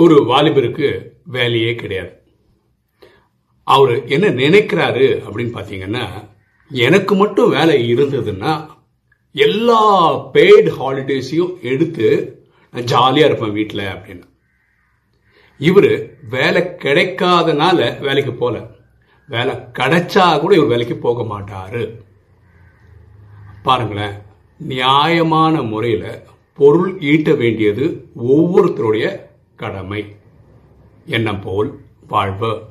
ஒரு வாலிபருக்கு வேலையே கிடையாது. அவர் என்ன நினைக்கிறாரு அப்படின்னு பார்த்தீங்கன்னா எனக்கு மட்டும் வேலை இருந்ததுன்னா எல்லா பெய்டு ஹாலிடேஸையும் எடுத்து நான் ஜாலியாக இருப்பேன் வீட்டில் அப்படின்னு. இவர் வேலை கிடைக்காதனால வேலைக்கு போகல வேலை கிடைச்சா கூட இவர் வேலைக்கு போக மாட்டாரு. பாருங்களேன் நியாயமான முறையில் பொருள் ஈட்ட வேண்டியது ஒவ்வொருத்தருடைய கடமை. எண்ணம் போல் வாழ்வு